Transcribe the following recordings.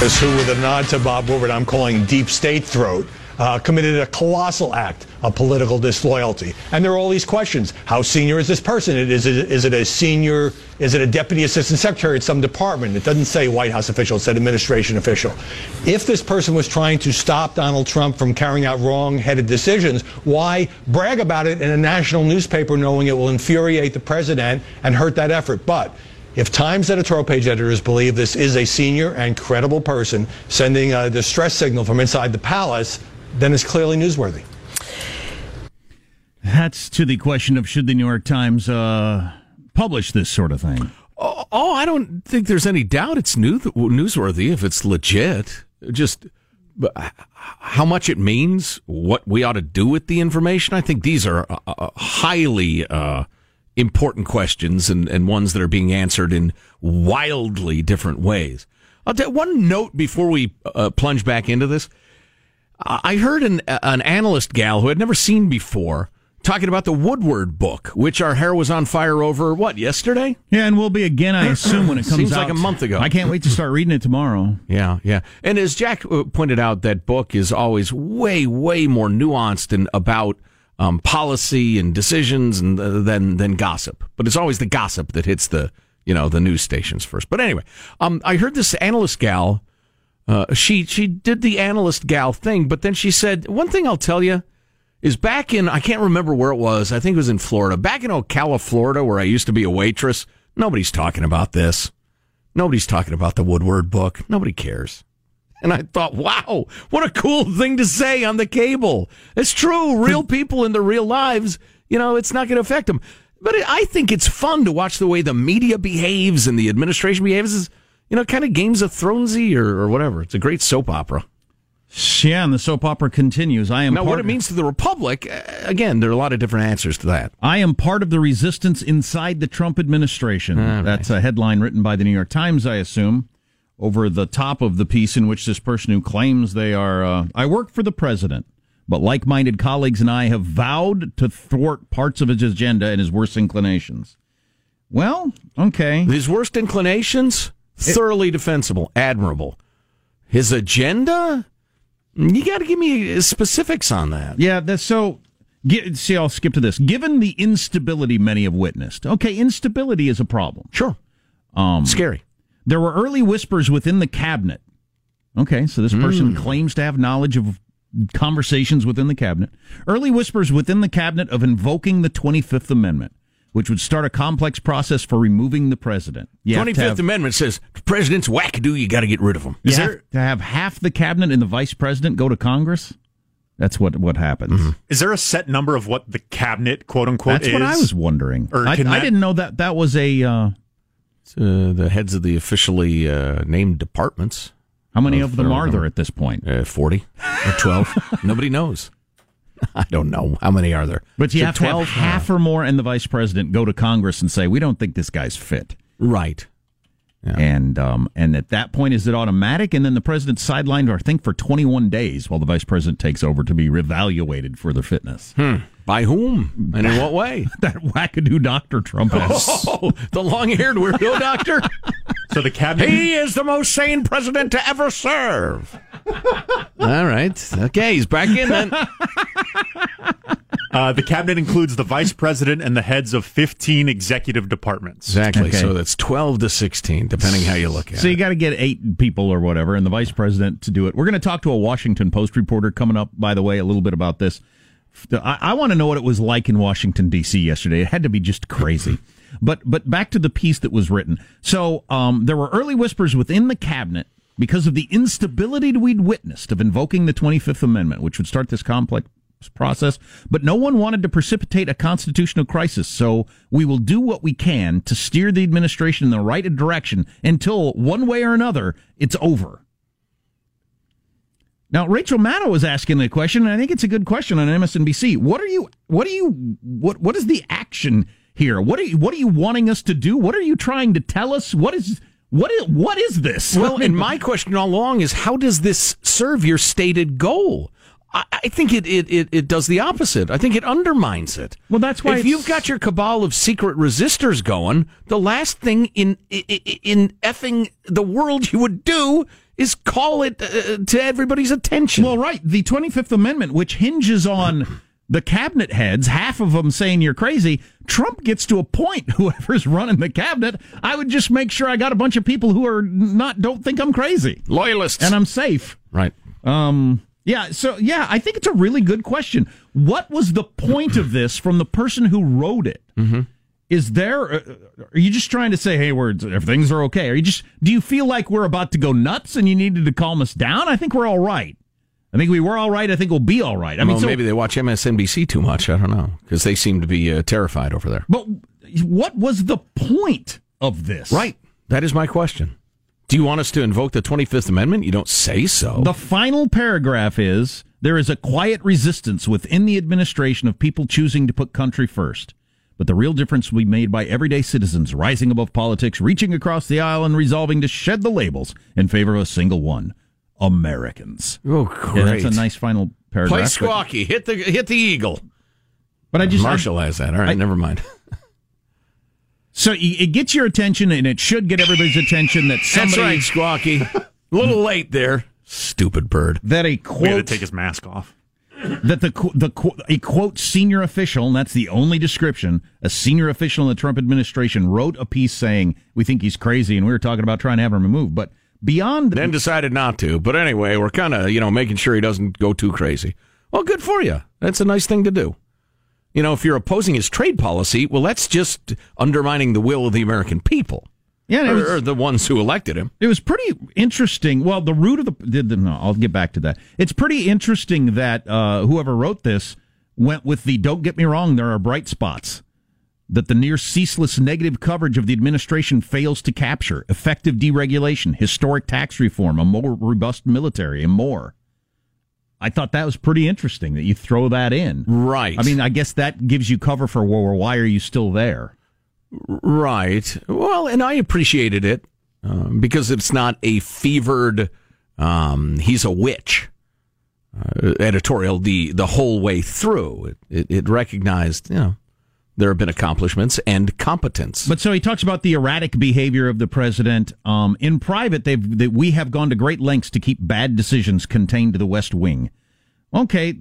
This who, with a nod to Bob Woodward, I'm calling deep state throat, uh, committed a colossal act political disloyalty. And there are all these questions. How senior is this person? Is it, is it a senior, is it a deputy assistant secretary at some department? It doesn't say White House official, it said administration official. If this person was trying to stop Donald Trump from carrying out wrong-headed decisions, why brag about it in a national newspaper knowing it will infuriate the president and hurt that effort? But if Times editorial page editors believe this is a senior and credible person sending a distress signal from inside the palace, then it's clearly newsworthy. That's to the question of should the New York Times uh, publish this sort of thing. Oh, oh, I don't think there's any doubt it's new, newsworthy if it's legit. Just how much it means, what we ought to do with the information. I think these are uh, uh, highly uh, important questions and, and ones that are being answered in wildly different ways. I'll tell one note before we uh, plunge back into this. I heard an, an analyst gal who I'd never seen before talking about the Woodward book, which our hair was on fire over, what, yesterday? Yeah, and will be again, I assume, when it comes Seems out. like a month ago. I can't wait to start reading it tomorrow. Yeah, yeah. And as Jack uh, pointed out, that book is always way, way more nuanced and about um, policy and decisions and uh, than than gossip. But it's always the gossip that hits the you know the news stations first. But anyway, um, I heard this analyst gal. Uh, she she did the analyst gal thing, but then she said one thing I'll tell you is back in I can't remember where it was. I think it was in Florida. Back in Ocala, Florida, where I used to be a waitress. Nobody's talking about this. Nobody's talking about the Woodward book. Nobody cares. And I thought, wow, what a cool thing to say on the cable. It's true. Real people in their real lives, you know, it's not going to affect them. But I think it's fun to watch the way the media behaves and the administration behaves. Is, you know, kind of Games of Thronesy or, or whatever. It's a great soap opera. Yeah, and the soap opera continues. I am now what it means to the Republic. uh, Again, there are a lot of different answers to that. I am part of the resistance inside the Trump administration. Right. That's a headline written by the New York Times, I assume, over the top of the piece in which this person who claims they are. Uh, I work for the president, but like-minded colleagues and I have vowed to thwart parts of his agenda and his worst inclinations. Well, okay. His worst inclinations thoroughly defensible, admirable. His agenda, you got to give me specifics on that. Yeah, that's so. Gi- see, I'll skip to this. Given the instability many have witnessed, okay, instability is a problem. Sure. Um, Scary. There were early whispers within the cabinet. Okay, so this person claims to have knowledge of conversations within the cabinet. Early whispers within the cabinet of invoking the 25th Amendment, which would start a complex process for removing the president. You have Twenty to Fifth have- Amendment says the president's wackadoo. You got to get rid of him. You have to have half the cabinet and the vice president go to Congress. That's what what happens. Is there a set number of what the cabinet, quote unquote, That's what I was wondering. Or I, can I that- didn't know that that was a. Uh, Uh, the heads of the officially uh, named departments. how many Of of them are there at this point? Uh, Forty or twelve. Nobody knows. I don't know how many are there. But you Is it have to have half or more, and the vice president go to Congress and say, "We don't think this guy's fit." Right. And um, and at that point, is it automatic? And then the president's sidelined, I think, for 21 days while the vice president takes over to be reevaluated for their fitness. By whom and in what way? that wackadoo doctor Trump has. Oh, the long-haired weirdo doctor. So the cabinet. He is the most sane president to ever serve. All right. Okay, he's back in then. Uh, the cabinet includes the vice president and the heads of 15 executive departments. Exactly. Okay. So that's 12 to 16, depending how you look at it. So you got to get eight people or whatever, and the vice president to do it. We're going to talk to a Washington Post reporter coming up, by the way, a little bit about this. I, I want to know what it was like in Washington D.C. yesterday. It had to be just crazy. But but back to the piece that was written. So um, there were early whispers within the cabinet because of the instability we'd witnessed of invoking the Twenty Fifth Amendment, which would start this complex process. But no one wanted to precipitate a constitutional crisis. So we will do what we can to steer the administration in the right direction until one way or another it's over. Now, Rachel Maddow was asking the question, and I think it's a good question on MSNBC. What are you? What are you? What What is the action here? What are you? What are you wanting us to do? What are you trying to tell us? What is? What is? What is this? Well, and my question all along is how does this serve your stated goal? I, I think it, it, it, it does the opposite. I think it undermines it. Well, that's why If it's- you've got your cabal of secret resistors going, the last thing in in, in effing the world you would do is call it uh, to everybody's attention. Well, right. The 25th Amendment, which hinges on the cabinet heads, half of them saying you're crazy, Trump gets to appoint whoever's running the cabinet. I would just make sure I got a bunch of people who are not, don't think I'm crazy. Loyalists. And I'm safe. right. Um, yeah, so yeah, I think it's a really good question. What was the point of this from the person who wrote it? Mm-hmm. Is there? Uh, are you just trying to say, "Hey, if things are okay"? Are you just? Do you feel like we're about to go nuts and you needed to calm us down? I think we're all right. I think we were all right. I think we'll be all right. I mean, well, so, maybe they watch MSNBC too much. I don't know because they seem to be uh, terrified over there. but what was the point of this? Right. That is my question. Do you want us to invoke the 25th Amendment? You don't say so. The final paragraph is there is a quiet resistance within the administration of people choosing to put country first. But the real difference will be made by everyday citizens rising above politics, reaching across the aisle, and resolving to shed the labels in favor of a single one Americans. oh, Yeah, that's a nice final paragraph. Play but- squawky. Hit the hit the eagle. But I just Marshall has that. All right, I- never mind. so it it gets your attention, and it should get everybody's attention that That's somebody right, Squawky. A little late there. Stupid bird. that a We had to quote take his mask off. that the the a quote senior official, and that's the only description, a senior official in the Trump administration wrote a piece saying we think he's crazy, and we were talking about trying to have him removed. But beyond Then decided not to. But anyway, we're kind of, you know, making sure he doesn't go too crazy. Well, good for you. That's a nice thing to do. You know, if you're opposing his trade policy, well, that's just undermining the will of the American people. yeah, was, or the ones who elected him. it was pretty interesting. Well, the root of the, the, the no, I'll get back to that. It's pretty interesting that uh, whoever wrote this went with the don't get me wrong, there are bright spots that the near ceaseless negative coverage of the administration fails to capture effective deregulation, historic tax reform, a more robust military, and more. I thought that was pretty interesting that you throw that in. Right. I mean, I guess that gives you cover for well, why are you still there? Right. Well, and I appreciated it um, because it's not a fevered, um, he's a witch uh, editorial the, the whole way through. It, it, it recognized, you know, there have been accomplishments and competence. But so he talks about the erratic behavior of the president. Um, in private, they've they, we have gone to great lengths to keep bad decisions contained to the West Wing. Okay,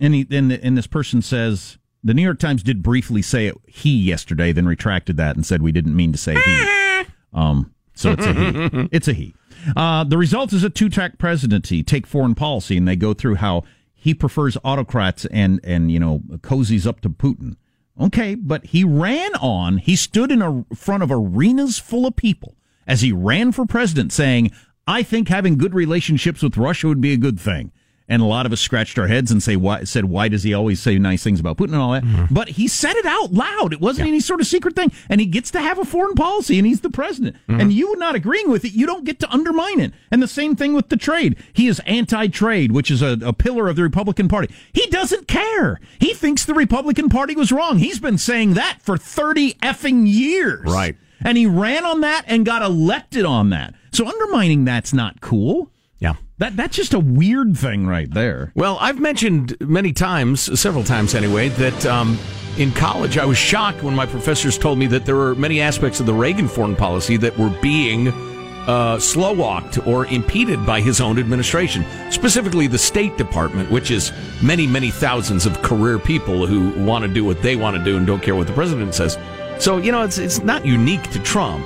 and he, and, and this person says the New York Times did briefly say it, he yesterday, then retracted that and said we didn't mean to say he. Um, so it's a he. It's a he. Uh, the result is a two-track presidency. Take foreign policy, and they go through how he prefers autocrats and and you know cozies up to Putin. Okay, but he ran on. He stood in a front of arenas full of people as he ran for president, saying, "I think having good relationships with Russia would be a good thing." And a lot of us scratched our heads and say why said why does he always say nice things about Putin and all that? Mm-hmm. but he said it out loud. It wasn't yeah. any sort of secret thing. And he gets to have a foreign policy and he's the president. Mm-hmm. and you not agreeing with it you don't get to undermine it. And the same thing with the trade. He is anti-trade which is a, a pillar of the Republican Party. He doesn't care. He thinks the Republican Party was wrong. He's been saying that for 30 effing years. Right. And he ran on that and got elected on that. So undermining that's not cool yeah. That that's just a weird thing right there. Well, I've mentioned many times, several times anyway, that um, in college I was shocked when my professors told me that there were many aspects of the Reagan foreign policy that were being uh, slow walked or impeded by his own administration, specifically the State Department, which is many, many thousands of career people who want to do what they want to do and don't care what the president says. So, you know, it's, it's not unique to Trump.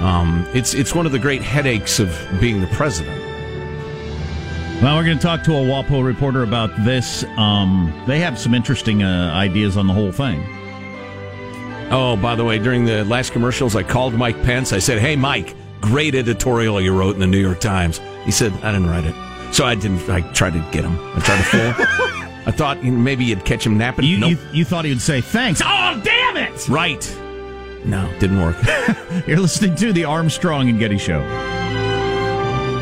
Um, it's, it's one of the great headaches of being the president. Well, we're going to talk to a WAPO reporter about this. Um, they have some interesting uh, ideas on the whole thing. Oh, by the way, during the last commercials, I called Mike Pence. I said, "Hey, Mike, great editorial you wrote in the New York Times." He said, "I didn't write it." So I didn't. I tried to get him. I tried to fool. him. I thought you know, maybe you'd catch him napping. You, nope. you, you thought he would say thanks. Oh, damn it! Right. No, didn't work. You're listening to the Armstrong and Getty Show.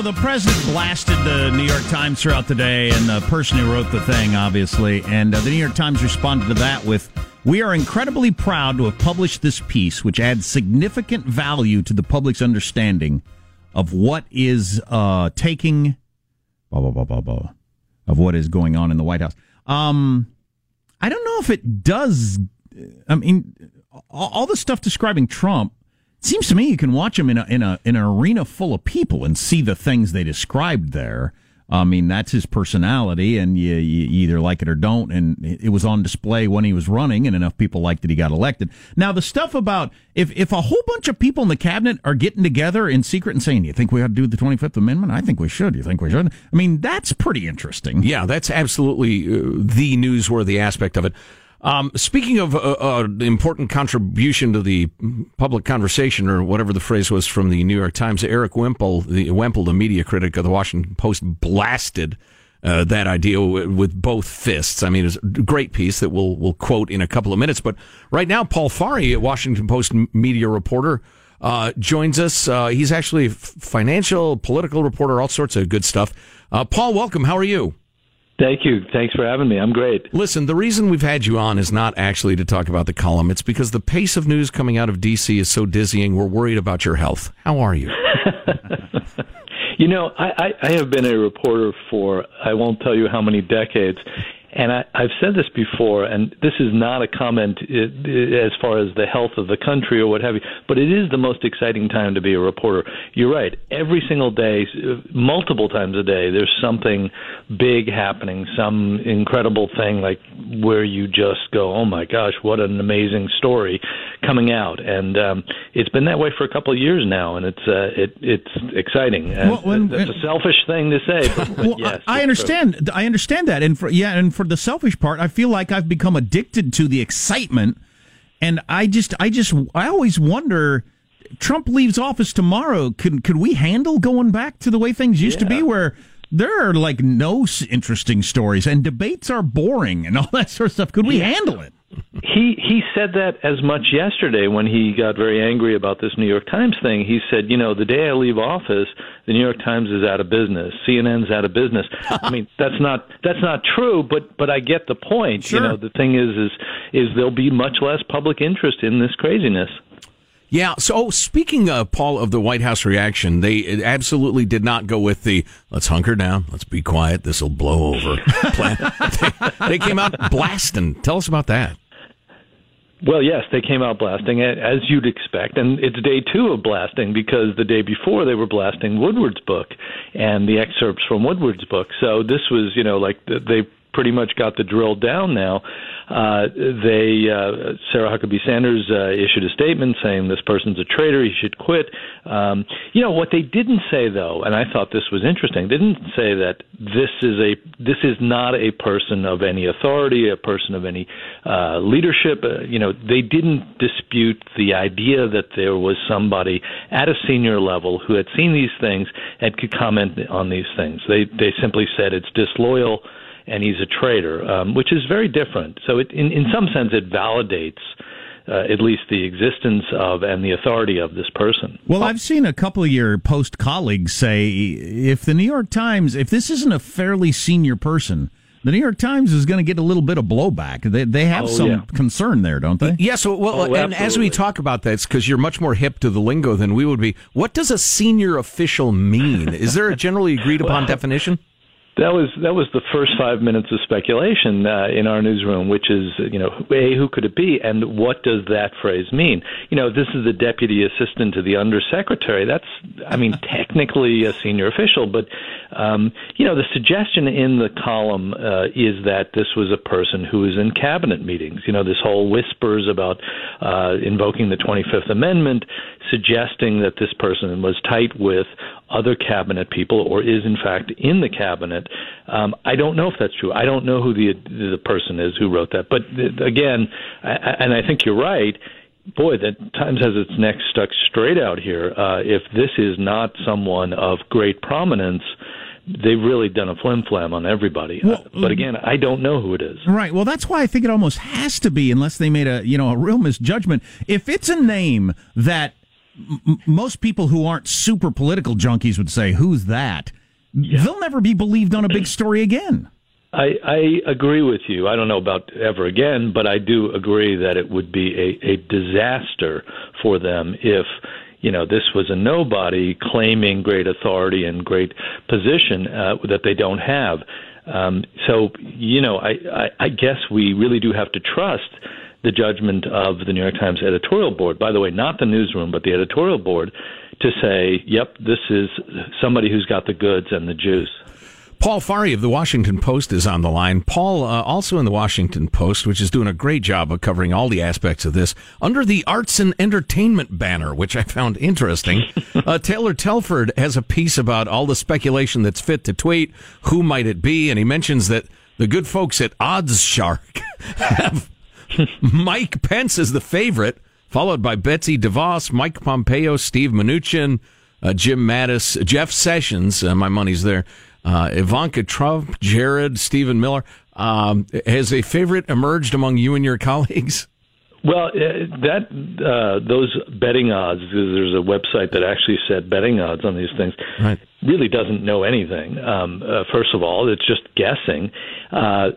The president blasted the New York Times throughout the day, and the person who wrote the thing, obviously, and uh, the New York Times responded to that with, "We are incredibly proud to have published this piece, which adds significant value to the public's understanding of what is uh, taking, blah blah blah blah blah, of what is going on in the White House." Um, I don't know if it does. I mean, all the stuff describing Trump seems to me you can watch him in a in a in an arena full of people and see the things they described there. I mean, that's his personality, and you, you, either like it or don't. And it was on display when he was running, and enough people liked it, he got elected. Now, the stuff about if if a whole bunch of people in the cabinet are getting together in secret and saying, "You think we ought to do the Twenty Fifth Amendment?" I think we should. You think we should? I mean, that's pretty interesting. Yeah, that's absolutely uh, the newsworthy aspect of it. Um, speaking of uh, uh, important contribution to the public conversation, or whatever the phrase was from the New York Times, Erik Wemple, the Wemple, the media critic of the Washington Post, blasted uh, that idea with both fists. I mean, it's a great piece that we'll we'll quote in a couple of minutes. But right now, Paul Farhi, a Washington Post media reporter, uh, joins us. Uh, he's actually a financial, political reporter, all sorts of good stuff. Uh, Paul, welcome. How are you? Thank you. Thanks for having me. I'm great. Listen, the reason we've had you on is not actually to talk about the column. It's because the pace of news coming out of D.C. is so dizzying. We're worried about your health. How are you? you know, I, I, I have been a reporter for I won't tell you how many decades, and I, I've said this before, and this is not a comment uh, uh, as far as the health of the country or what have you, but it is the most exciting time to be a reporter. You're right. Every single day, uh, multiple times a day, there's something big happening, some incredible thing like where you just go, oh my gosh, what an amazing story coming out. And um, it's been that way for a couple of years now, and it's uh, it, it's exciting. Well, when, that's a selfish thing to say, but, well, yes. I understand. True. I understand that, and for, yeah, and for the selfish part, I feel like I've become addicted to the excitement, and I just, I just, I always wonder. Trump leaves office tomorrow. Could could we handle going back to the way things used yeah. to be, where there are like no interesting stories and debates are boring and all that sort of stuff. Could we yeah. handle it? He he said that as much yesterday when he got very angry about this New York Times thing. He said, you know, the day I leave office, the New York Times is out of business, CNN's out of business. I mean, that's not that's not true, but but I get the point. Sure. You know, the thing is is is there'll be much less public interest in this craziness. Yeah. So oh, speaking, of, Paul, of the White House reaction, they absolutely did not go with the "let's hunker down, let's be quiet, this will blow over" plan. they, they came out blasting. Tell us about that. Well, yes, they came out blasting it as you'd expect, and it's day two of blasting because the day before they were blasting Woodward's book and the excerpts from Woodward's book. So this was, you know, like they pretty much got the drill down now. Uh, they uh, Sarah Huckabee Sanders uh, issued a statement saying this person's a traitor, he should quit. Um, you know what they didn't say though, and I thought this was interesting. They didn't say that this is a this is not a person of any authority, a person of any uh, leadership. Uh, you know, they didn't dispute the idea that there was somebody at a senior level who had seen these things and could comment on these things. They they simply said it's disloyal and he's a traitor, um, which is very different. So, it, in in some sense, it validates. Uh, at least the existence of and the authority of this person. Well, I've seen a couple of your post colleagues say if the New York Times, if this isn't a fairly senior person, the New York Times is going to get a little bit of blowback. They they have Oh, some yeah. concern there, don't they? Yes. well, well Oh, and as we talk about that, it's because you're much more hip to the lingo than we would be. What does a senior official mean? Is there a generally agreed upon definition? That was that was the first five minutes of speculation uh, in our newsroom, which is you know a who could it be and what does that phrase mean? You know, this is the deputy assistant to the undersecretary. That's I mean technically a senior official, but um, you know the suggestion in the column uh, is that this was a person who was in cabinet meetings. You know, this whole whispers about uh, invoking the 25th Amendment, suggesting that this person was tight with other cabinet people or is in fact in the cabinet. Um, I don't know if that's true. I don't know who the the person is who wrote that. But uh, again, I, and I think you're right. Boy, the Times has its neck stuck straight out here. Uh, if this is not someone of great prominence, they've really done a flim flam on everybody. Uh, but again, I don't know who it is. Right. Well, that's why I think it almost has to be, unless they made a you know a real misjudgment. If it's a name that m- most people who aren't super political junkies would say, "Who's that?" They'll never be believed on a big story again. I, I agree with you. I don't know about ever again, but I do agree that it would be a, a disaster for them if you know this was a nobody claiming great authority and great position uh, that they don't have. Um, so you know, I, I, I guess we really do have to trust the judgment of the New York Times editorial board. By the way, not the newsroom, but the editorial board, to say, "Yep, this is somebody who's got the goods and the juice." Paul Farhi of the Washington Post is on the line. Paul, uh, also in the Washington Post, which is doing a great job of covering all the aspects of this under the arts and entertainment banner, which I found interesting. uh, Taylor Telford has a piece about all the speculation that's fit to tweet. Who might it be? And he mentions that the good folks at Odds Shark have Mike Pence is the favorite, followed by Betsy DeVos, Mike Pompeo, Steve Mnuchin, uh, Jim Mattis, Jeff Sessions. Uh, my money's there. Uh, Ivanka Trump, Jared, Stephen Miller. Um, has a favorite emerged among you and your colleagues? Well, uh, that uh, those betting odds. There's a website that actually set betting odds on these things. Right. Really doesn't know anything. Um, uh, first of all, it's just guessing. Uh,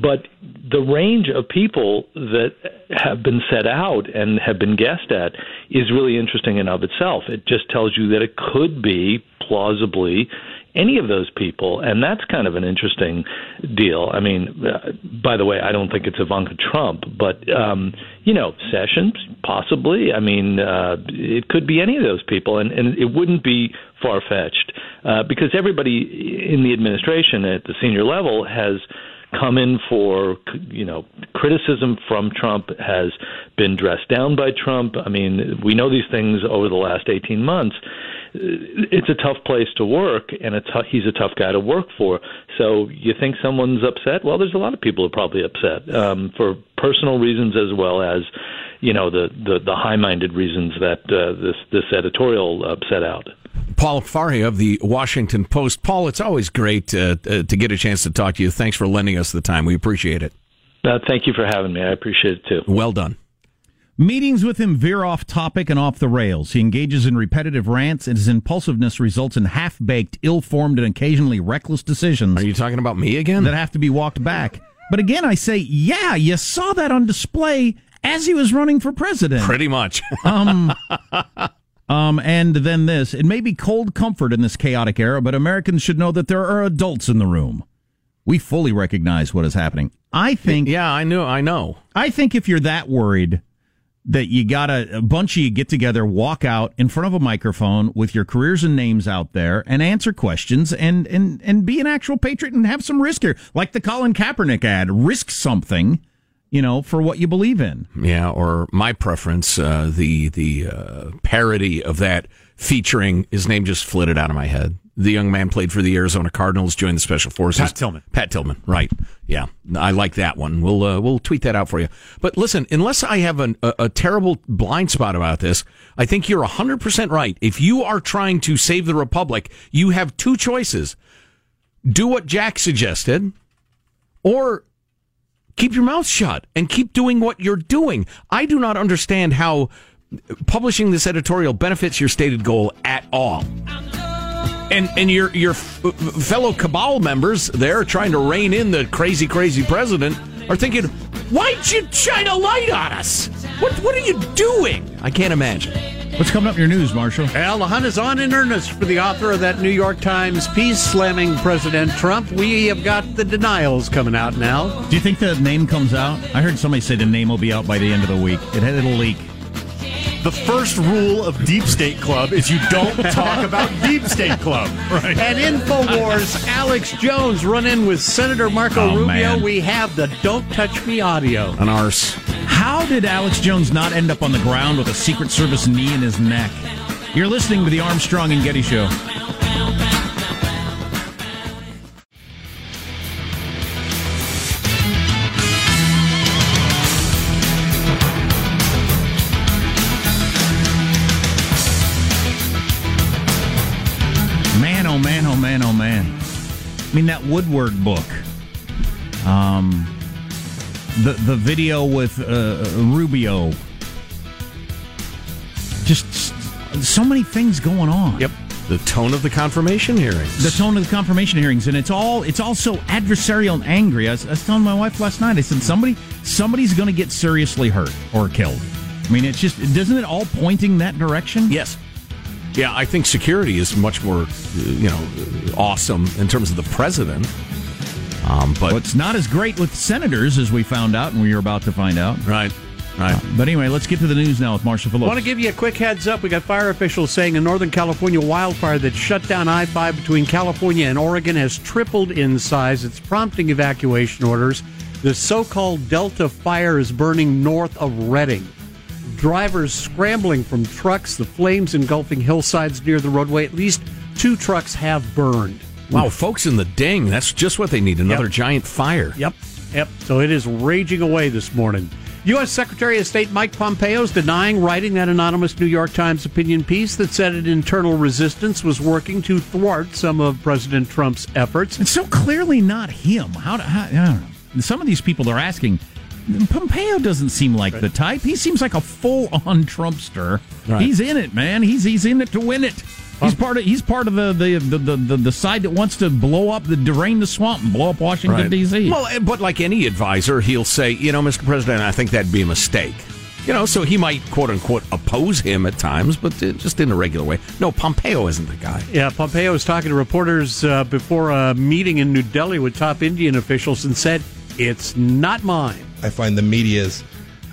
but the range of people that have been set out and have been guessed at is really interesting in of itself. It just tells you that it could be plausibly any of those people, and that's kind of an interesting deal. I mean, uh, by the way, I don't think it's Ivanka Trump, but um, you know, Sessions possibly. I mean, uh, it could be any of those people, and, and it wouldn't be far fetched uh, because everybody in the administration at the senior level has come in for you know criticism from Trump has been dressed down by Trump. I mean, we know these things over the last 18 months. It's a tough place to work, and a t- he's a tough guy to work for. So you think someone's upset? Well, there's a lot of people who are probably upset um, for personal reasons as well as you know the the, the high-minded reasons that uh, this this editorial uh, set out. Paul Farhi of the Washington Post. Paul, it's always great uh, uh, to get a chance to talk to you. Thanks for lending us the time. We appreciate it. Uh, thank you for having me. I appreciate it too. Well done. Meetings with him veer off topic and off the rails. He engages in repetitive rants, and his impulsiveness results in half baked, ill formed, and occasionally reckless decisions. Are you talking about me again? That have to be walked back. But again, I say, yeah, you saw that on display as he was running for president. Pretty much. um, um, and then this. It may be cold comfort in this chaotic era, but Americans should know that there are adults in the room. We fully recognize what is happening. I think. Yeah, I know. I know. I think if you're that worried that you got a, a bunch of you get together, walk out in front of a microphone with your careers and names out there and answer questions and, and, and be an actual patriot and have some risk here. Like the Colin Kaepernick ad, risk something, you know, for what you believe in. Yeah, or my preference, uh, the, the uh, parody of that featuring his name just flitted out of my head. The young man played for the Arizona Cardinals, joined the Special Forces. Pat Tillman. Pat Tillman, right? Yeah, I like that one. We'll uh, we'll tweet that out for you. But listen, unless I have an, a, a terrible blind spot about this, I think you're hundred percent right. If you are trying to save the republic, you have two choices: do what Jack suggested, or keep your mouth shut and keep doing what you're doing. I do not understand how publishing this editorial benefits your stated goal at all and and your your f- fellow cabal members there trying to rein in the crazy crazy president are thinking, why'd you shine a light on us? What what are you doing? I can't imagine. What's coming up in your news, Marshall? Well, the hunt is on in earnest for the author of that New York Times piece slamming President Trump. We have got the denials coming out now. Do you think the name comes out? I heard somebody say the name will be out by the end of the week. It had it'll leak. The first rule of Deep State Club is you don't talk about Deep State Club. Right. And InfoWars, Alex Jones run in with Senator Marco Oh, Rubio. man. We have the Don't Touch Me audio. An arse. How did Alex Jones not end up on the ground with a Secret Service knee in his neck? You're listening to the Armstrong and Getty Show. I mean, that Woodward book. Um, the the video with uh, Rubio. Just so many things going on. Yep. The tone of the confirmation hearings. The tone of the confirmation hearings, and it's all it's all so adversarial and angry. I was, I was telling my wife last night. I said somebody somebody's going to get seriously hurt or killed. I mean, it's just doesn't it all pointing that direction? Yes. Yeah, I think security is much more, uh, you know, awesome in terms of the president. Um, but Well, it's not as great with senators as we found out, and we were about to find out. right, right. But anyway, let's get to the news now with Marshall I want to give you a quick heads up. We got fire officials saying a Northern California wildfire that shut down I 5 between California and Oregon has tripled in size. It's prompting evacuation orders. The so called Delta fire is burning north of Redding. Drivers scrambling from trucks, the flames engulfing hillsides near the roadway. At least two trucks have burned. Wow, folks in the ding. That's just what they need. Another Yep. giant fire. Yep, yep. So it is raging away this morning. U.S. Secretary of State Mike Pompeo is denying writing that anonymous New York Times opinion piece that said an internal resistance was working to thwart some of President Trump's efforts. It's so clearly not him. How, do, how I don't know. Some of these people are asking. Pompeo doesn't seem like the type. He seems like a full-on Trumpster. Right. He's in it, man. He's he's in it to win it. He's part of he's part of the the, the, the, the, the side that wants to blow up the drain the swamp and blow up Washington Right. D.C. Well, eh, but like any advisor, he'll say, you know, Mr. President, I think that'd be a mistake. You know, so he might quote unquote oppose him at times, but uh, just in a regular way. No, Pompeo isn't the guy. Yeah, Pompeo was talking to reporters uh, before a meeting in New Delhi with top Indian officials and said, It's not mine. I find the media's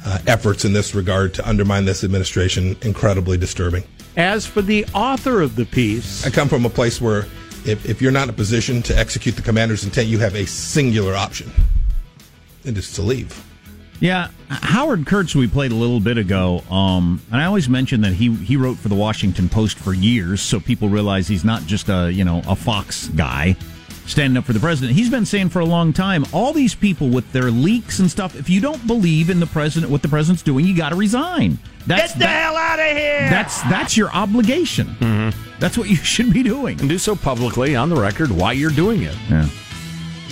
uh, efforts in this regard to undermine this administration incredibly disturbing. As for the author of the piece, I come from a place where if, if you're not in a position to execute the commander's intent, you have a singular option. and It is to leave. Yeah, Howard Kurtz, we played a little bit ago, um, and I always mention that he he wrote for the Washington Post for years, so people realize he's not just a you know a Fox guy standing up for the president. He's been saying for a long time, all these people with their leaks and stuff. If you don't believe in the president, what the president's doing, you got to resign. That's, Get the hell out of here! That's that's your obligation. Mm-hmm. That's what you should be doing. And do so publicly on the record why you're doing it. Yeah.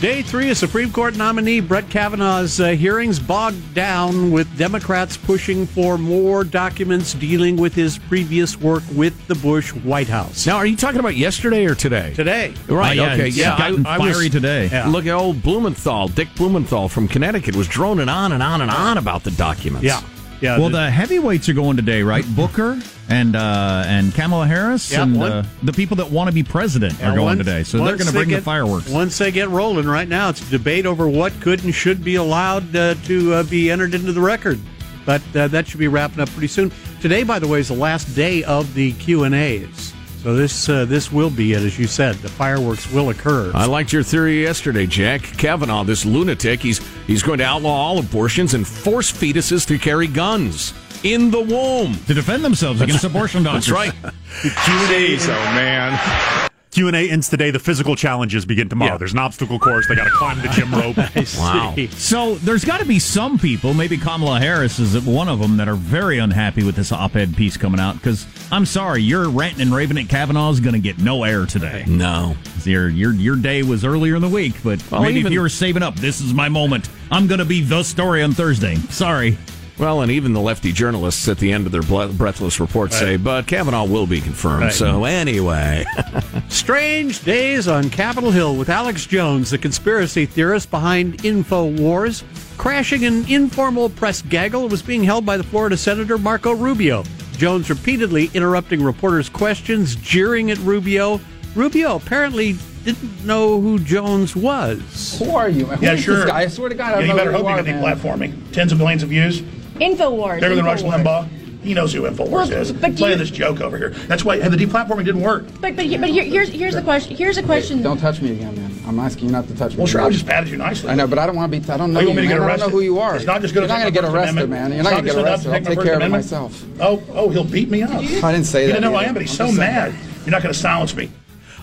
Day three of Supreme Court nominee Brett Kavanaugh's uh, hearings bogged down with Democrats pushing for more documents dealing with his previous work with the Bush White House. Now, are you talking about yesterday or today? Today. Right. Yeah, okay. it's Yeah. gotten fiery today. Yeah. Look at old Blumenthal, Dick Blumenthal from Connecticut, was droning on and on and on about the documents. Yeah. Yeah. Well, the heavyweights are going today, right? Booker and uh, and Kamala Harris Yeah, and one- uh, the people that want to be president are going once- today. So they're going to they bring the fireworks. Once they get rolling, right now it's a debate over what could and should be allowed uh, to uh, be entered into the record. But uh, that should be wrapping up pretty soon. Today, by the way, is the last day of the Q and A's. So this uh, this will be it, as you said. The fireworks will occur. I liked your theory yesterday, Jack. Kavanaugh, this lunatic, he's he's going to outlaw all abortions and force fetuses to carry guns in the womb to defend themselves against abortion doctors. That's right. Q&A's, oh man. Q&A ends today. The physical challenges begin tomorrow. Yeah. There's an obstacle course. They got to climb the gym rope. Wow. So there's got to be some people, maybe Kamala Harris is one of them, that are very unhappy with this op-ed piece coming out. Because I'm sorry, your ranting and raving at Kavanaugh is going to get no air today. No. Your your your day was earlier in the week, but Well, maybe even- if you were saving up, this is my moment. I'm going to be the story on Thursday. Sorry. Well, and even the lefty journalists at the end of their breathless report say, but Kavanaugh will be confirmed. Right. So, anyway. Strange days on Capitol Hill with Alex Jones, the conspiracy theorist behind InfoWars, crashing an informal press gaggle that was being held by the Florida Senator Marco Rubio. Jones repeatedly interrupting reporters' questions, jeering at Rubio. Rubio apparently didn't know who Jones was. Who are you? Who Yeah, is sure. This guy? I swear to God, I Yeah, don't you know better who hope you you are, get man. deplatforming. Tens of millions of views. Infowars. Bigger than Rush Limbaugh. He knows who Infowars Well, is. but playing you- this joke over here. That's why and the deplatforming didn't work. But but, but here, here's here's the question. Here's a question. Don't touch me again, man. I'm asking you not to touch me. Well, sure, again. I just patted you nicely. I know, but I don't want to be. I don't oh, know Oh, you you, want me to man. get I don't arrested? know who you are. It's not just good You're not going to get arrested, Amendment. man. You're It's not not going to get arrested. I'll take my take First care of it Amendment. myself. Oh, oh, he'll beat me up. I didn't say You that. didn't know I am, but he's so mad. You're not going to silence me.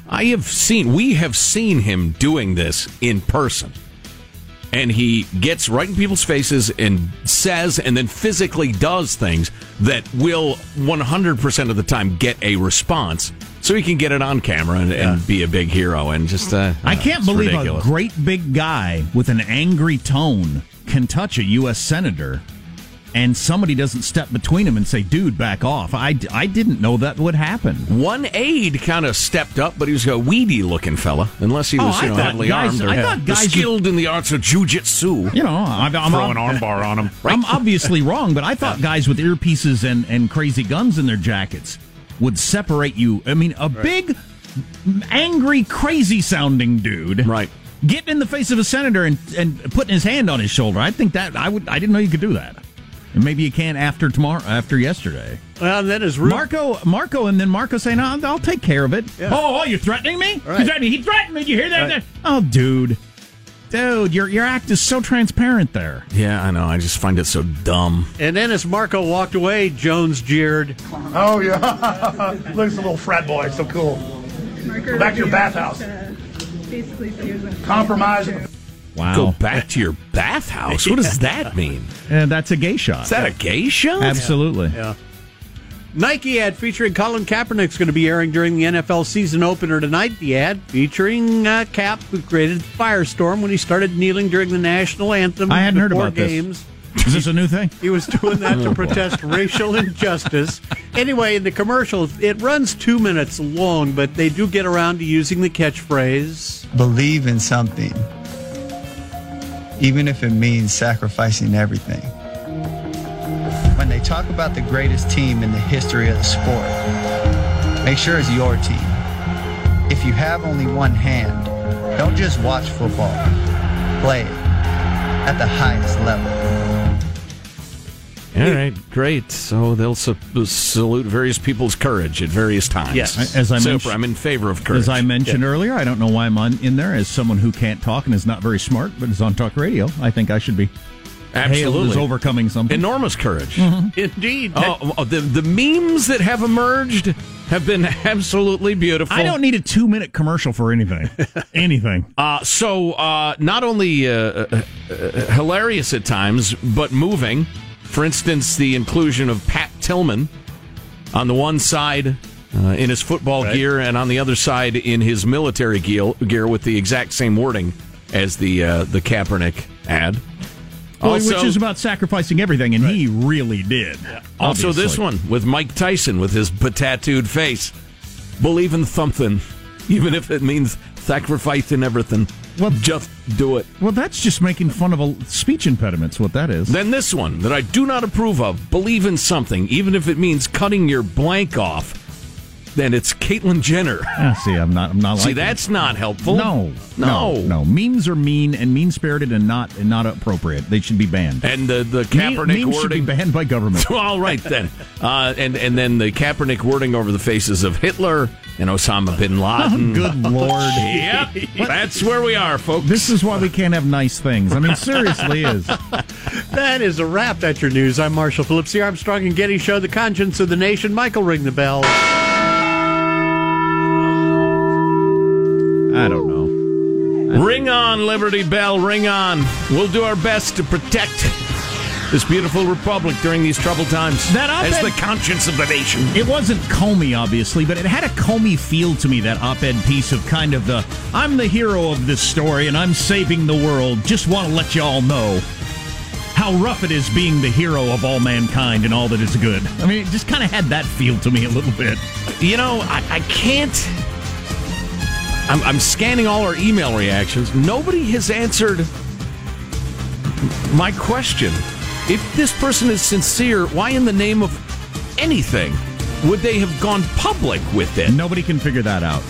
I have seen, we have seen him doing this in person. And he gets right in people's faces and says and then physically does things that will 100% of the time get a response. So he can get it on camera and, and be a big hero. And just, uh, I can't believe ridiculous. a great big guy with an angry tone can touch a U.S. senator and somebody doesn't step between him and say, dude, back off. I, I didn't know that would happen. One aide kind of stepped up, but he was a weedy looking fella, unless he Oh, was I you know, heavily guys- armed or I thought guys skilled in the arts of jujitsu. You know, I'm, I'm Throw an armbar on him. I'm obviously wrong, but I thought guys with earpieces and, and crazy guns in their jackets would separate you. I mean, a big, angry, crazy sounding dude. Right. Getting in the face of a senator and, and putting his hand on his shoulder. I think that I would I didn't know you could do that. And maybe you can after tomorrow after yesterday. Well, and then as Rubio. Marco Marco and then Marco saying, "No, I'll take care of it." Yeah. Oh, oh, you're threatening me? Right. You threatening- He threatened me. You hear that? Right. Oh, dude. Dude, your your act is so transparent there. Yeah, I know. I just find it so dumb. And then as Marco walked away, Jones jeered. Oh, yeah. looks a little frat boy. So cool. Go back to your bathhouse. Basically, Compromise. Wow. Go back to your bathhouse. What does that mean? And that's a gay shot. Is that a gay shot? Absolutely. Yeah. Nike ad featuring Colin Kaepernick is going to be airing during the NFL season opener tonight. The ad featuring uh, Cap, who created Firestorm when he started kneeling during the national anthem. I hadn't heard before about this. games. Is this a new thing? He was doing that Oh, to protest racial injustice. Anyway, in the commercial, it runs two minutes long, but they do get around to using the catchphrase. Believe in something, even if it means sacrificing everything. When they talk about the greatest team in the history of the sport, make sure it's your team. If you have only one hand, don't just watch football, play it at the highest level. All right, great. So they'll su- salute various people's courage at various times. Yes. As I Super. mentioned- I'm in favor of courage. As I mentioned earlier, I don't know why I'm on in there as someone who can't talk and is not very smart, but is on talk radio. I think I should be Absolutely. as overcoming something. Enormous courage. Indeed. Oh, oh, the the memes that have emerged have been absolutely beautiful. I don't need a two minute commercial for anything. anything. Uh, so uh, not only uh, uh, uh, hilarious at times, but moving. For instance, the inclusion of Pat Tillman on the one side uh, in his football gear, and on the other side in his military gear, gear with the exact same wording. as the uh, the Kaepernick ad. Boy, which is about sacrificing everything, and he really did. Also, obviously. this one with Mike Tyson with his tattooed face. Believe in something, even if it means sacrificing everything. Well, just do it. Well, that's just making fun of a speech impediments. What that is. Then this one that I do not approve of. Believe in something, even if it means cutting your blank off. Then it's Caitlyn Jenner. Ah, see, I'm not. I'm not. See, like that's not helpful. No, no, no, no. Memes are mean and mean spirited and not and not appropriate. They should be banned. And the the Me- Kaepernick memes should wording be banned by government. All right then, uh, and and then the Kaepernick wording over the faces of Hitler and Osama bin Laden. Good lord. Yep, that's where we are, folks. This is why we can't have nice things. I mean, seriously, is That is a wrap. That's your news. I'm Marshall Phillips, the Armstrong and Getty Show, the conscience of the nation. Michael, ring the bell. I don't know. Ring on, Liberty Bell, ring on. We'll do our best to protect this beautiful republic during these troubled times. That op-ed- as the conscience of the nation. It wasn't Comey, obviously, but it had a Comey feel to me, that op ed piece of kind of the I'm the hero of this story and I'm saving the world. Just want to let you all know how rough it is being the hero of all mankind and all that is good. I mean, it just kind of had that feel to me a little bit. You know, I, I can't. I'm, I'm scanning all our email reactions. Nobody has answered my question. If this person is sincere, why, in the name of anything, would they have gone public with it? Nobody can figure that out.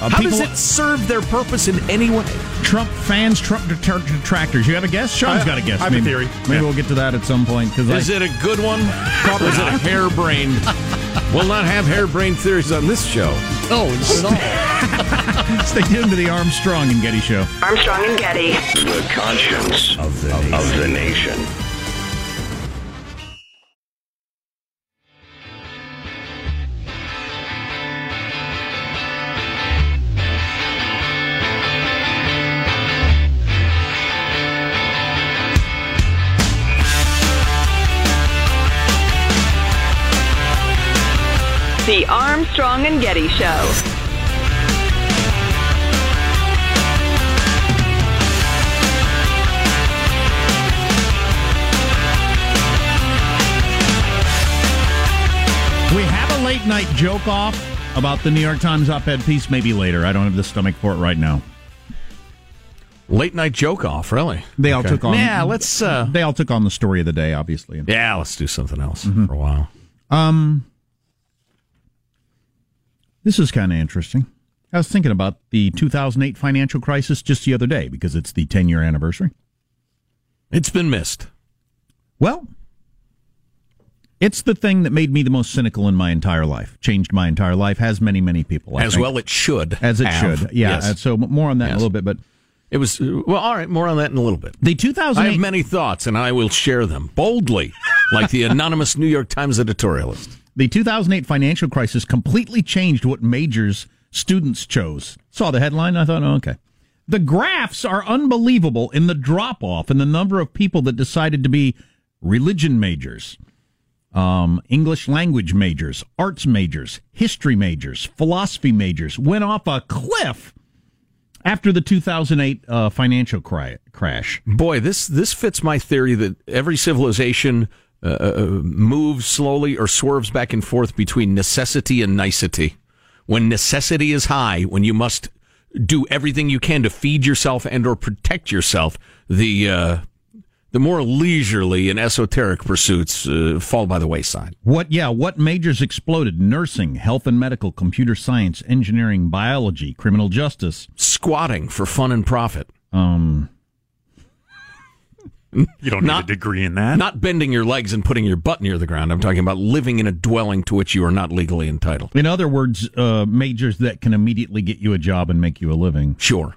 Uh, How does it serve their purpose in any way? Trump fans, Trump detractors. You have a guess? Sean's I- got a guess. I have a theory. Maybe Yeah. we'll get to that at some point. Because Is it a good one? Or is it a harebrained? we'll not have harebrained theories on this show. Oh, no, not at all. Stay tuned to the Armstrong and Getty Show. Armstrong and Getty. The conscience of the, of the nation. The Armstrong and Getty Show. We have a late night joke off about the New York Times op ed piece, maybe later. I don't have the stomach for it right now. Late night joke off, really? They all Okay. took on. Yeah, let's. Uh, They all took on the story of the day, obviously. yeah, let's do something else Mm-hmm. for a while. Um, this is kind of interesting. I was thinking about the 2008 financial crisis just the other day because it's the 10 year anniversary. It's been missed. Well, it's the thing that made me the most cynical in my entire life. Changed my entire life, has many, many people. I As think. well, it should. as it have. should. Yeah. Yes. So more on that in a little bit, but It was uh, well. All right, more on that in a little bit. the 2008. I 2008 have many thoughts, and I will share them boldly, like the anonymous New York Times editorialist. The 2008 financial crisis completely changed what majors students chose. Saw the headline, I thought, oh, okay. The graphs are unbelievable in the drop off in the number of people that decided to be religion majors, um, English language majors, arts majors, history majors, philosophy majors went off a cliff after the 2008 uh, financial cri- crash. Boy, this this fits my theory that every civilization uh, uh, moves slowly or swerves back and forth between necessity and nicety. When necessity is high, when you must do everything you can to feed yourself and or protect yourself, the uh, the more leisurely and esoteric pursuits uh, fall by the wayside. What, yeah, what majors exploded? Nursing, health and medical, computer science, engineering, biology, criminal justice. Squatting for fun and profit. Um, You don't need a degree in that. Not bending your legs and putting your butt near the ground. I'm talking about living in a dwelling to which you are not legally entitled. in other words, uh, majors that can immediately get you a job and make you a living, Sure.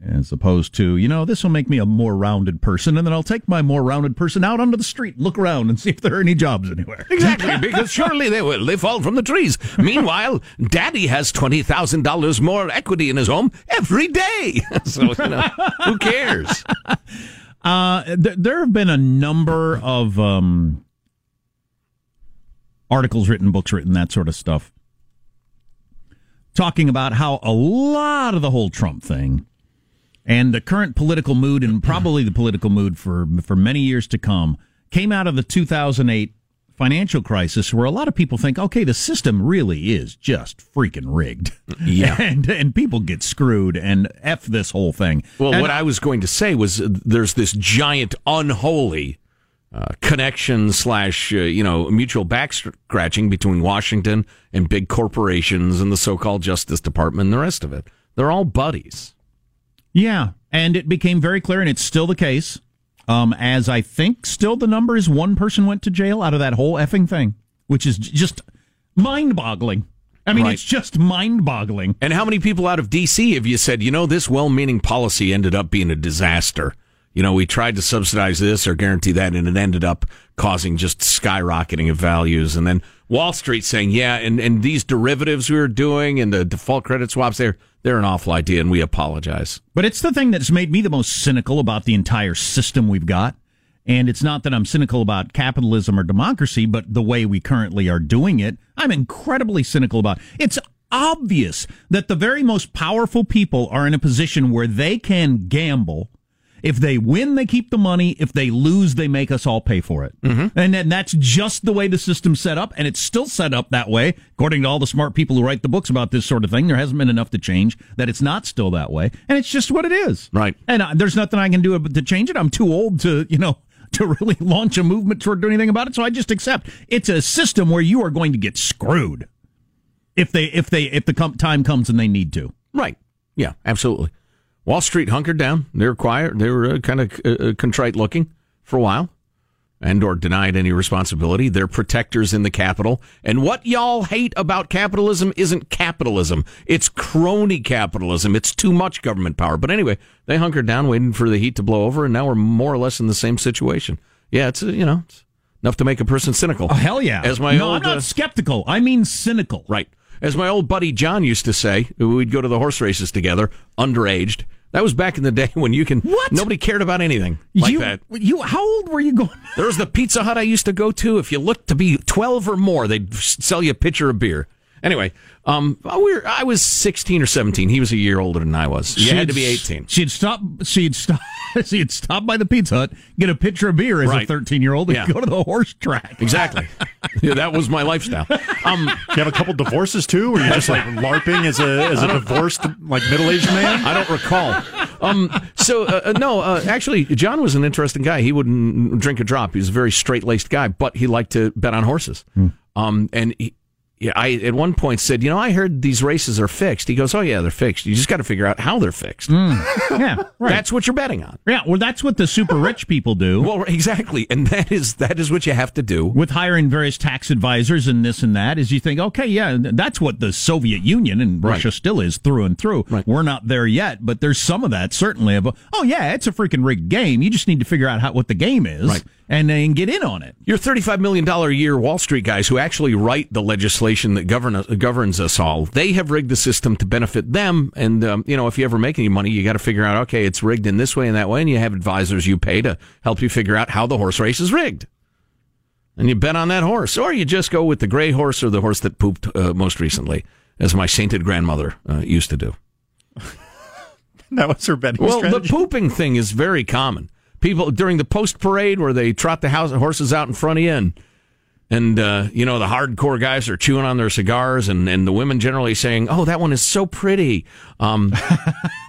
as opposed to, you know, this will make me a more rounded person, and then I'll take my more rounded person out onto the street, look around, and see if there are any jobs anywhere. Exactly, because surely they will. They fall from the trees. Meanwhile, Daddy has twenty thousand dollars more equity in his home every day. so you know, who cares? Uh, th- there have been a number of um, articles written, books written, that sort of stuff, talking about how a lot of the whole Trump thing And the current political mood, and probably the political mood for for many years to come, came out of the 2008 financial crisis, where a lot of people think, okay, the system really is just freaking rigged. Yeah. and and people get screwed, and f this whole thing. Well, And what I was going to say was there's this giant unholy uh, connection slash uh, you know mutual back scratching between Washington and big corporations and the so-called Justice Department and the rest of it. They're all buddies. Yeah, and it became very clear, and it's still the case. Um, as I think, still the number is one person went to jail out of that whole effing thing, which is just mind-boggling. I mean, Right. it's just mind-boggling. And how many people out of D.C. have you said, you know, this well-meaning policy ended up being a disaster? You know, we tried to subsidize this or guarantee that, and it ended up causing just skyrocketing of values. And then Wall Street saying, yeah, and, and these derivatives we were doing and the default credit swaps, they're, they're an awful idea, and we apologize. But it's the thing that's made me the most cynical about the entire system we've got. And it's not that I'm cynical about capitalism or democracy, but the way we currently are doing it, I'm incredibly cynical about. It's obvious that the very most powerful people are in a position where they can gamble. If they win, they keep the money. If they lose, they make us all pay for it. Mm-hmm. And, and that's just the way the system's set up. And it's still set up that way, according to all the smart people who write the books about this sort of thing. There hasn't been enough to change that it's not still that way. And it's just what it is. Right. And uh, there's nothing I can do to change it. I'm too old to, you know, to really launch a movement toward doing anything about it. So I just accept it's a system where you are going to get screwed if they if they if the com- time comes and they need to. Right. Yeah, absolutely. Wall Street hunkered down. They were quiet. They were uh, kind of uh, contrite looking for a while and or denied any responsibility. They're protectors in the capital. And what y'all hate about capitalism isn't capitalism. It's crony capitalism. It's too much government power. But anyway, they hunkered down waiting for the heat to blow over and now we're more or less in the same situation. Yeah, it's, uh, you know, it's enough to make a person cynical. Oh hell yeah! As my no, old I'm not uh, skeptical. I mean cynical. Right. As my old buddy John used to say, we'd go to the horse races together, underaged. That was back in the day when you can. What? Nobody cared about anything like you, that. You, how old were you going? There was the Pizza Hut I used to go to. If you looked to be twelve or more, they'd sell you a pitcher of beer. Anyway, um, we were, I was sixteen or seventeen. He was a year older than I was. You had to be eighteen. She'd stop. She'd stop. She'd stop by the Pizza Hut, get a pitcher of beer as a 13 year old, and Yeah. go to the horse track. Exactly. yeah, that was my lifestyle. Um, You have a couple divorces too, or you're just like LARPing as a as a divorced like middle aged man. I don't recall. Um, so uh, uh, no, uh, actually, John was an interesting guy. He wouldn't drink a drop. He was a very straight laced guy, but he liked to bet on horses. Um, and he, yeah, I at one point said, you know, I heard these races are fixed. He goes, oh yeah, they're fixed. You just got to figure out how they're fixed. Mm. Yeah, right. That's what you're betting on. yeah, well, that's what the super rich people do. Well, exactly, and that is that is what you have to do. with hiring various tax advisors and this and that is you think, okay, yeah, that's what the Soviet Union and Right. Russia still is through and through. Right. We're not there yet, but there's some of that certainly of, oh yeah, it's a freaking rigged game. You just need to figure out how, what the game is and then get in on it. Your thirty-five million dollar a year Wall Street guys who actually write the legislation that govern uh, governs us all, they have rigged the system to benefit them. And um, you know, if you ever make any money, you got to figure out, okay, it's rigged in this way and that way, and you have advisors you pay to help you figure out how the horse race is rigged. And you bet on that horse, or you just go with the gray horse or the horse that pooped uh, most recently, as my sainted grandmother uh, used to do. That was her betting Well, the pooping thing is very common. People during the post parade where they trot the house, horses out in front of you, and and uh, you know the hardcore guys are chewing on their cigars, and, and the women generally saying, "Oh, that one is so pretty." Um,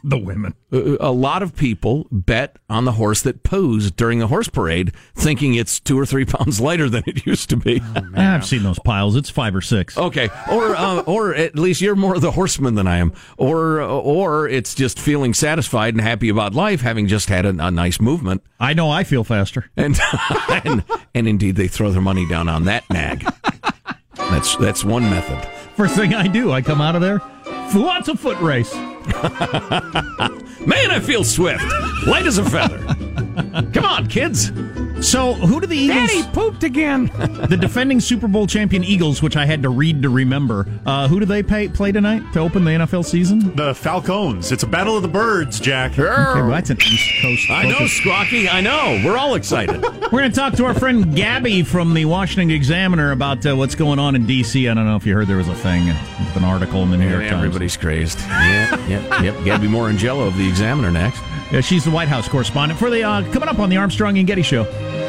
The women. a lot of people bet on the horse that poos during the horse parade, thinking it's two or three pounds lighter than it used to be. I've seen those piles. It's five or six. Okay, or uh, or at least you're more the horseman than I am, or or it's just feeling satisfied and happy about life, having just had a, a nice movement, I know I feel faster. and, and and indeed they throw their money down on that nag. That's that's one method. First thing I do, I come out of there. Who wants a foot race? Man, I feel swift, light as a feather. Come on, kids. So, who do the Eagles? Daddy pooped again. the defending Super Bowl champion Eagles, which I had to read to remember. Uh, who do they pay, play tonight to open the NFL season? The Falcons. It's a battle of the birds, Jack. Okay, well, that's an East Coast. I know, focus. Squawky. I know. We're all excited. We're going to talk to our friend Gabby from the Washington Examiner about uh, what's going on in D.C. I don't know if you heard there was a thing, an article in the New York Times. Everybody's crazed. Yeah, yep, yep. Gabby Morrongiello of the Examiner next. She's the White House correspondent for the uh, coming up on the Armstrong and Getty Show.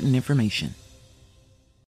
important information.